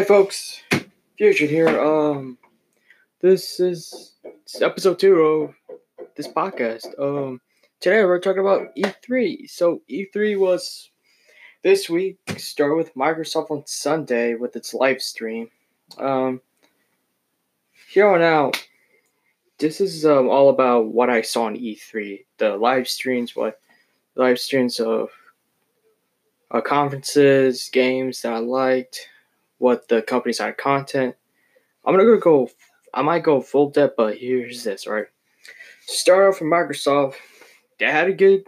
Hey folks, Fusion here. Um, this is episode two of this podcast. Um, today we're talking about E3. So E3 was this week. Started with Microsoft on Sunday with its live stream. Um, here on out, this is um, all about what I saw in E3. The live streams, what live streams of uh, conferences, games that I liked, what the company's had content. I'm gonna go. I might go full depth, but here's this. Right, start off from Microsoft. They had a good.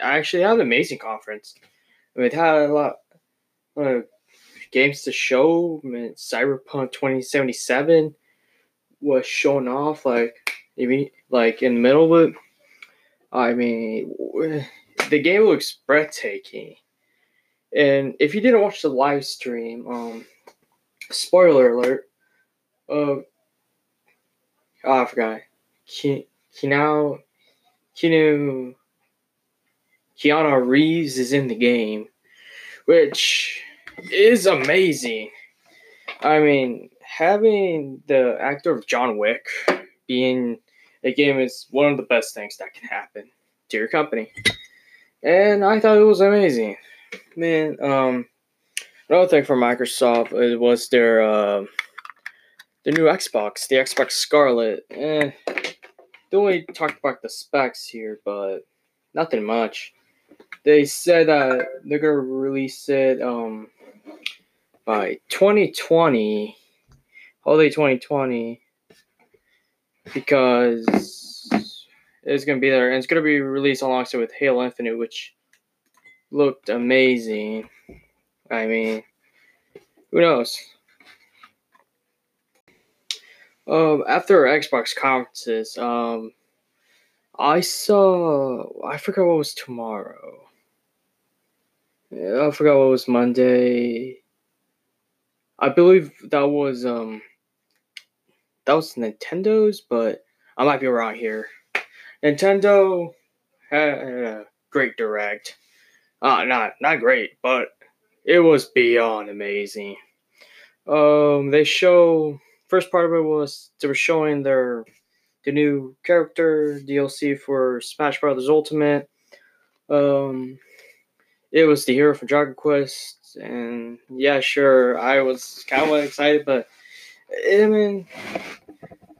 Actually, had an amazing conference. I mean, had a lot of games to show. I mean, Cyberpunk 2077 was shown off like, even like in the middle of it. I mean, the game looks breathtaking. And if you didn't watch the live stream, um, spoiler alert, uh, oh, I forgot. Ki- Keanu, Keanu, Keanu Reeves is in the game, which is amazing. I mean, having the actor of John Wick being a game is one of the best things that can happen to your company. And I thought it was amazing. Man, um, another thing for Microsoft it was their uh, the new Xbox, the Xbox Scarlett. Eh, they only talked about the specs here, but nothing much. They said that they're gonna release it um by 2020, holiday 2020, because it's gonna be there and it's gonna be released alongside with Halo Infinite, which looked amazing. I mean, who knows? Um, after Xbox conferences, um, I saw I forgot what was tomorrow. I forgot what was Monday. I believe that was um that was Nintendo's, but I might be wrong here. Nintendo had a great direct. Uh not not great, but it was beyond amazing. Um they show first part of it was they were showing their the new character DLC for Smash Brothers Ultimate. Um, it was the hero from Dragon Quest, and yeah, sure, I was kind of excited, but I mean,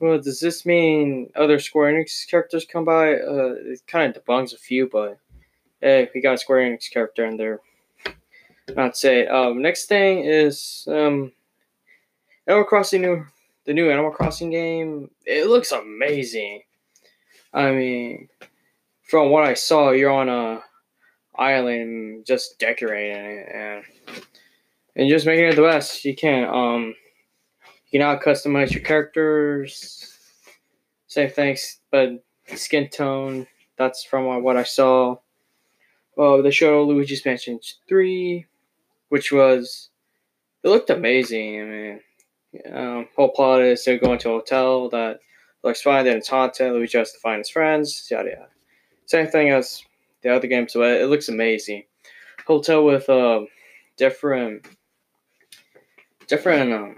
well, does this mean other Square Enix characters come by? Uh, it kind of debunks a few, but hey, we got a Square Enix character in there. Not say. Um, next thing is um, Animal Crossing new the new Animal Crossing game, it looks amazing. I mean, from what I saw, you're on a island just decorating it and and just making it the best you can. Um, you can now customize your characters. Same things, but skin tone. That's from what I saw. Well, they showed Luigi's Mansion 3, which was it looked amazing. I mean, um, whole plot is they're going to a hotel that looks fine, then it's haunted. Luigi has to find his friends, yada yada. Same thing as the other games, but it looks amazing. Hotel with um, different, different, um,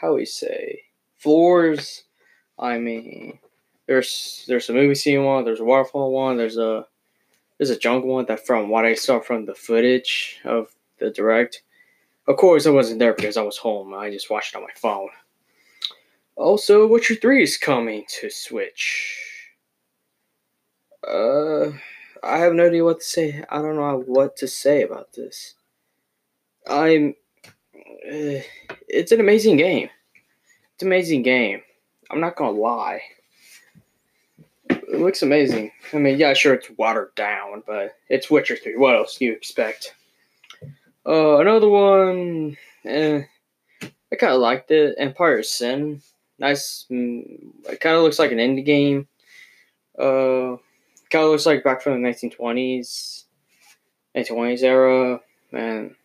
how we say, floors. I mean, there's there's a movie scene one, there's a waterfall one, there's a there's a jungle one that from what I saw from the footage of the direct of course, I wasn't there because I was home. I just watched it on my phone. Also, Witcher 3 is coming to Switch. Uh, I have no idea what to say. I don't know what to say about this. I'm. Uh, it's an amazing game. It's an amazing game. I'm not gonna lie. It looks amazing. I mean, yeah, sure, it's watered down, but it's Witcher 3. What else do you expect? Uh, another one, eh, I kind of liked it. Empire Sin, nice. Mm, it kind of looks like an indie game. Uh, kind of looks like back from the 1920s, 1920s era. Man,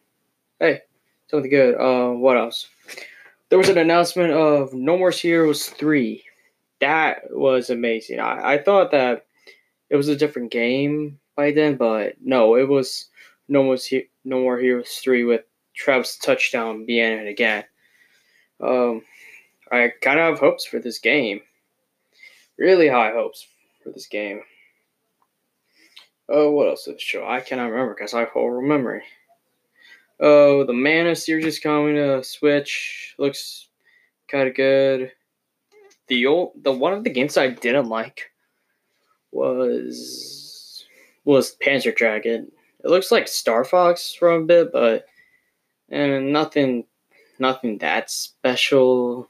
hey, something good. Uh, what else? There was an announcement of No More Heroes 3. That was amazing. I, I thought that it was a different game by then, but no, it was no More, he- no More Heroes 3 with Travis Touchdown being it again. Um, I kind of have hopes for this game. Really high hopes for this game. Oh, what else it show? I cannot remember because I have horrible memory. Oh, the Mana series is coming to Switch. Looks kind of good. The old, the one of the games I didn't like was was Panzer Dragoon. It looks like Star Fox from a bit, but and nothing, nothing that special.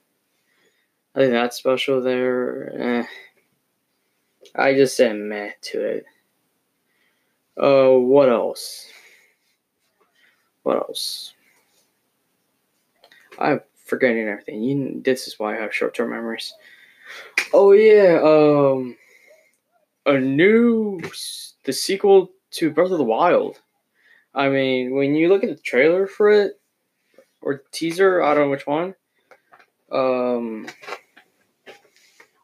Nothing that special there. Eh. I just said meh to it. Uh, what else? What else? I'm forgetting everything. You, this is why I have short-term memories. Oh yeah, um, a new the sequel to Breath of the Wild. I mean, when you look at the trailer for it or teaser, I don't know which one. Um,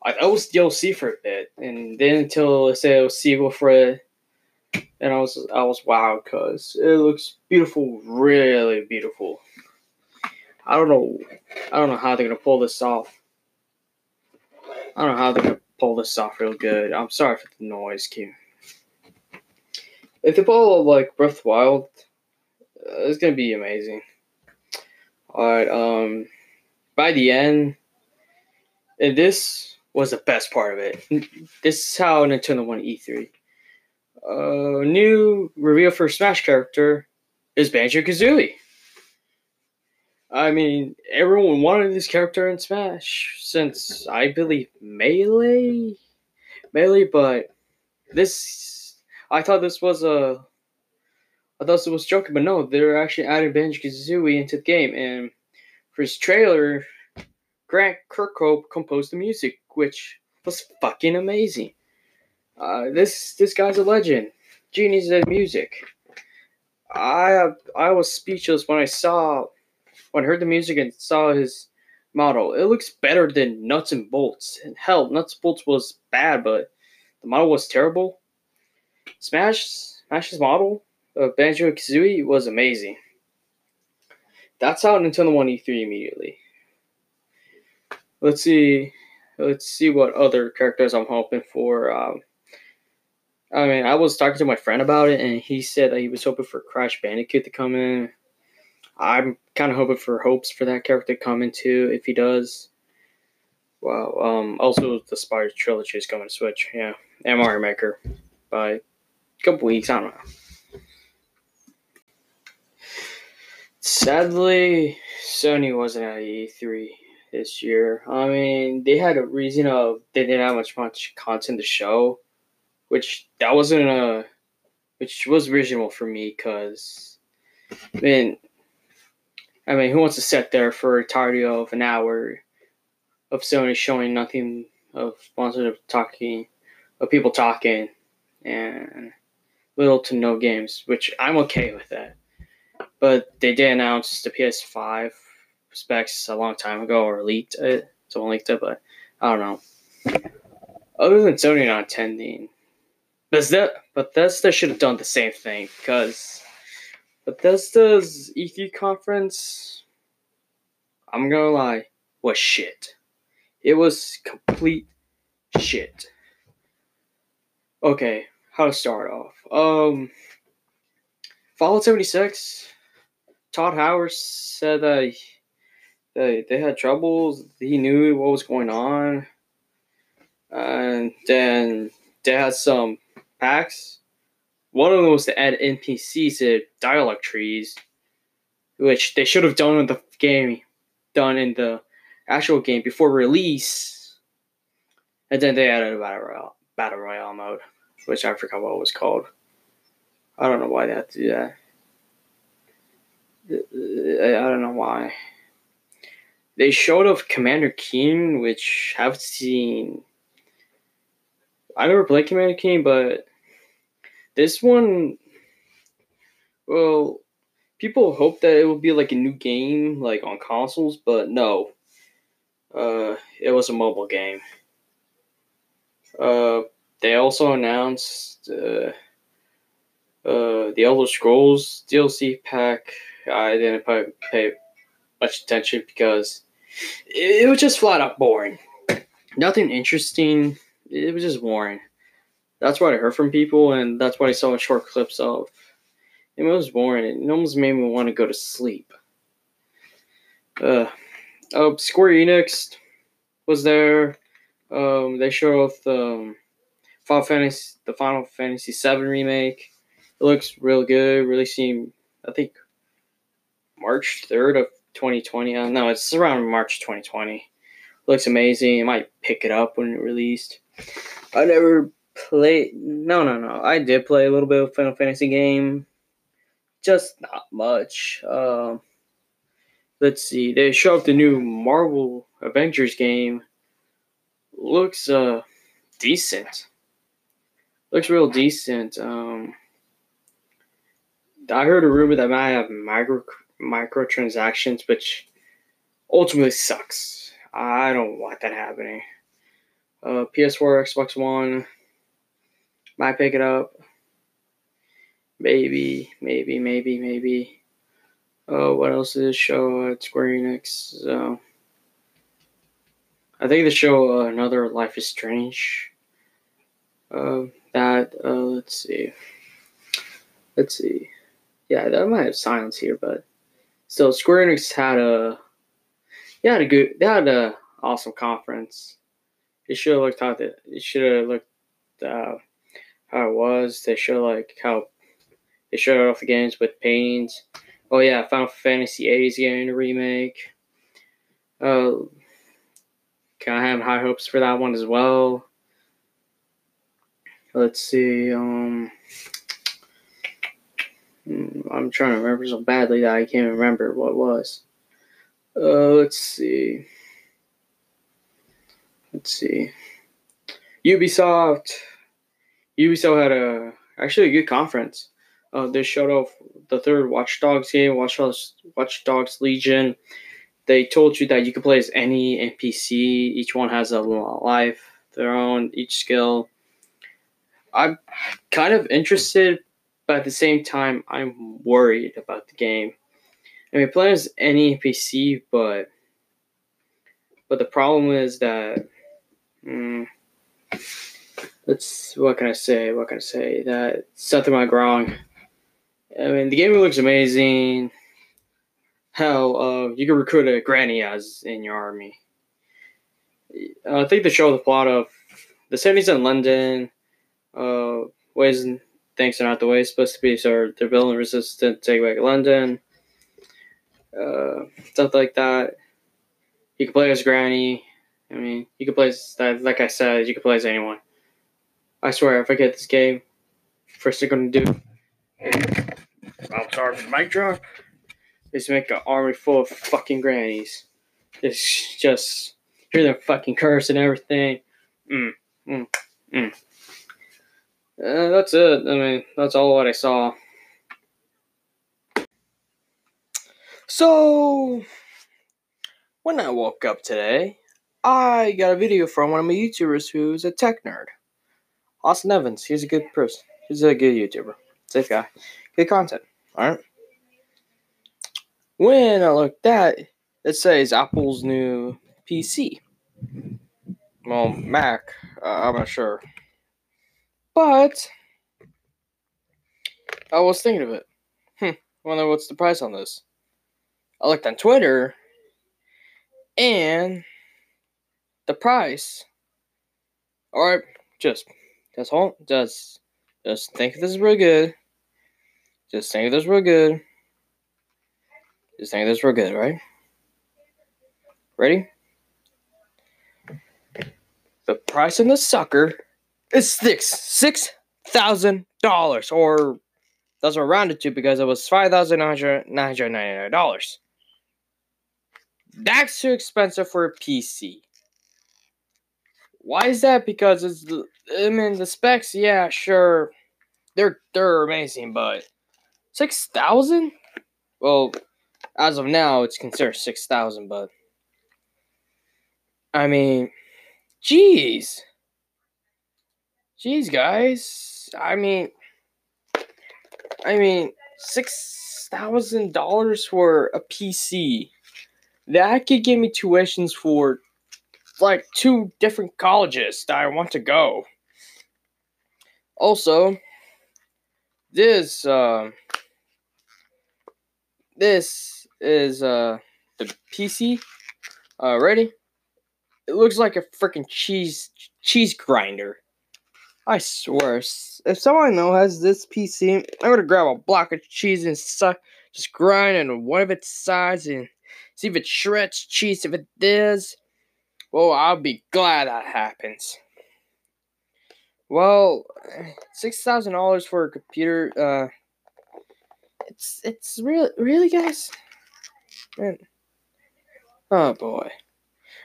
I, I was DLC for a bit, and then until it said it was sequel for it, and I was I was wow because it looks beautiful, really beautiful. I don't know, I don't know how they're gonna pull this off. I don't know how they're gonna pull this off real good. I'm sorry for the noise, Q. If they pull like Breath Wild, uh, it's gonna be amazing. Alright, um, by the end, and this was the best part of it. This is how Nintendo won E3 uh, new reveal for Smash character is Banjo Kazooie. I mean, everyone wanted this character in Smash since I believe Melee, Melee, but this I thought this was a I thought this was joking, but no, they're actually adding Banjo Kazooie into the game, and for his trailer, Grant Kirkhope composed the music, which was fucking amazing. Uh, this this guy's a legend. Genius at music. I I was speechless when I saw when I heard the music and saw his model. It looks better than Nuts and Bolts. And hell, Nuts and Bolts was bad, but the model was terrible. Smash Smash's model of Banjo Kazooie was amazing. That's how Nintendo won E3 immediately. Let's see. Let's see what other characters I'm hoping for. Um, I mean, I was talking to my friend about it, and he said that he was hoping for Crash Bandicoot to come in. I'm kind of hoping for hopes for that character to come in too, if he does. Wow. Um. Also, the Spyro trilogy is coming to Switch. Yeah, and Mario Maker by a couple weeks. I don't know. Sadly, Sony wasn't at E3 this year. I mean, they had a reason of they didn't have much much content to show which that wasn't a, which was reasonable for me because, I mean, I mean, who wants to sit there for a entirety of an hour of Sony showing nothing of of talking, of people talking, and little to no games, which I'm okay with that. But they did announce the PS5 specs a long time ago or leaked it. Someone leaked it, but I don't know. Other than Sony not attending, Bethesda, Bethesda should have done the same thing because Bethesda's E3 conference, I'm gonna lie, was shit. It was complete shit. Okay, how to start off? Um, Fallout 76. Todd Howard said that they, they had troubles. He knew what was going on. And then they had some packs. One of them was to add NPCs to dialogue trees, which they should have done in the game, done in the actual game before release. And then they added a battle royale, battle royale mode, which I forgot what it was called. I don't know why they had to do that. I don't know why. They showed off Commander Keen, which I've seen. I never played Commander Keen, but this one, well, people hope that it will be like a new game, like on consoles, but no. Uh, it was a mobile game. Uh, they also announced uh, uh, the Elder Scrolls DLC pack. I didn't pay, pay much attention because it, it was just flat out boring. Nothing interesting. It was just boring. That's what I heard from people, and that's what I saw in short clips of. It was boring. It almost made me want to go to sleep. Uh, uh, Square Enix was there. Um, they showed off the um, Final Fantasy, the Final Fantasy VII remake. It looks real good. Releasing, I think, March third of 2020. Uh, no, it's around March 2020. Looks amazing. I might pick it up when it released. I never played. No, no, no. I did play a little bit of Final Fantasy game. Just not much. Um, let's see. They show up the new Marvel Avengers game. Looks uh decent. Looks real decent. Um, I heard a rumor that might have micro microtransactions, which ultimately sucks. I don't want that happening. Uh, PS4, Xbox One, might pick it up. Maybe, maybe, maybe, maybe. Oh, what else did it show at Square Enix? So, I think they show uh, another Life is Strange. Uh, that uh, let's see, let's see. Yeah, that might have silence here, but still, Square Enix had a, they had a good, they had a awesome conference. It should have looked how it, it should have looked uh, how it was. They show like how they showed off the games with paintings. Oh yeah, Final Fantasy VIII is getting a remake. Uh, kind of have high hopes for that one as well. Let's see. Um, I'm trying to remember so badly that I can't remember what was. Uh, let's see. Let's see. Ubisoft. Ubisoft had a actually a good conference. Uh, they showed off the third Watch Dogs game, Watch Dogs, Watch Dogs Legion. They told you that you could play as any NPC. Each one has a life, their own, each skill. I'm kind of interested, but at the same time, I'm worried about the game. I mean, playing as any NPC, but but the problem is that. Mm, let's what can I say? What can I say? That something went wrong. I mean, the game looks amazing. Hell, uh, you can recruit a granny as in your army. Uh, I think they show the plot of the 70s in London. Uh, ways and things are not the way it's supposed to be, so they're building resistance to take back London. Uh, stuff like that. You can play as Granny. I mean, you can play as, like I said, you can play as anyone. I swear, if I get this game, first thing I'm gonna do, I'm sorry for the mic drop, is make an army full of fucking grannies. It's just hear them fucking curse and everything. Mm, mm, mm. Uh, that's it. I mean, that's all what I saw. So, when I woke up today, I got a video from one of my YouTubers who's a tech nerd. Austin Evans. He's a good person. He's a good YouTuber. Safe guy. Good content. Alright? When I looked at it says Apple's new PC. Well, Mac, uh, I'm not sure. But I was thinking of it. Hmm, wonder what's the price on this. I looked on Twitter and the price. Alright, just just hold, just, just think this is real good. Just think this real good. Just think this real good, right? Ready? The price on the sucker is six six thousand dollars, or that's what I rounded to because it was five thousand nine hundred ninety nine dollars. That's too expensive for a PC. Why is that? Because it's I mean the specs, yeah, sure, they're they're amazing, but six thousand? Well, as of now, it's considered six thousand, but I mean, jeez, jeez, guys. I mean, I mean, six thousand dollars for a PC that could give me tuitions for like two different colleges that I want to go. Also, this uh, this is uh the PC. Uh, ready? It looks like a freaking cheese cheese grinder. I swear, if someone know has this PC, I'm gonna grab a block of cheese and suck, just grind on one of its sides and see if it shreds cheese. If it does, well, I'll be glad that happens. Well, six thousand dollars for a computer. Uh, it's it's real, really, guys. Man. Oh boy.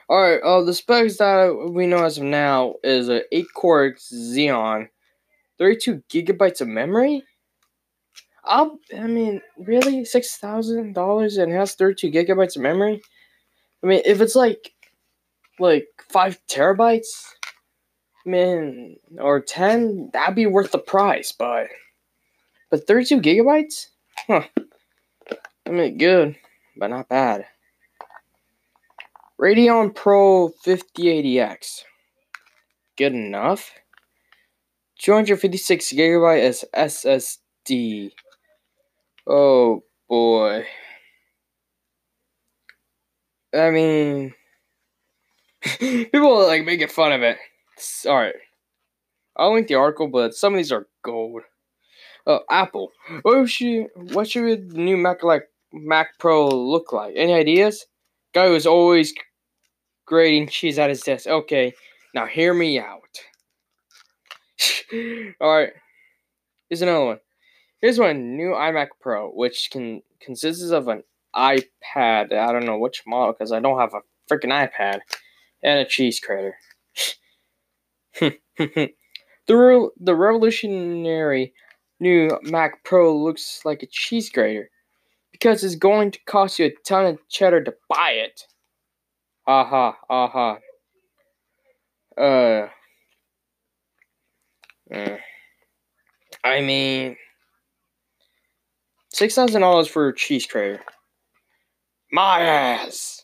All right. Uh, the specs that we know as of now is a eight core Xeon, thirty-two gigabytes of memory. I'll. I mean, really, six thousand dollars and has thirty-two gigabytes of memory. I mean, if it's like, like five terabytes, man, or 10, that'd be worth the price, but but 32 gigabytes? Huh. I mean, good, but not bad. Radeon Pro 5080X. Good enough. 256 gigabyte as SSD. Oh boy. I mean, people like making fun of it. Alright. I'll link the article, but some of these are gold. Uh, Apple. What should what should the new Mac like Mac Pro look like? Any ideas? Guy who's always grating cheese at his desk. Okay, now hear me out. Alright. Here's another one. Here's one new iMac Pro, which can consists of an iPad. I don't know which model because I don't have a freaking iPad and a cheese grater. the, re- the revolutionary new Mac Pro looks like a cheese grater because it's going to cost you a ton of cheddar to buy it. Aha, aha. Uh, uh I mean, six thousand dollars for a cheese grater. My ass.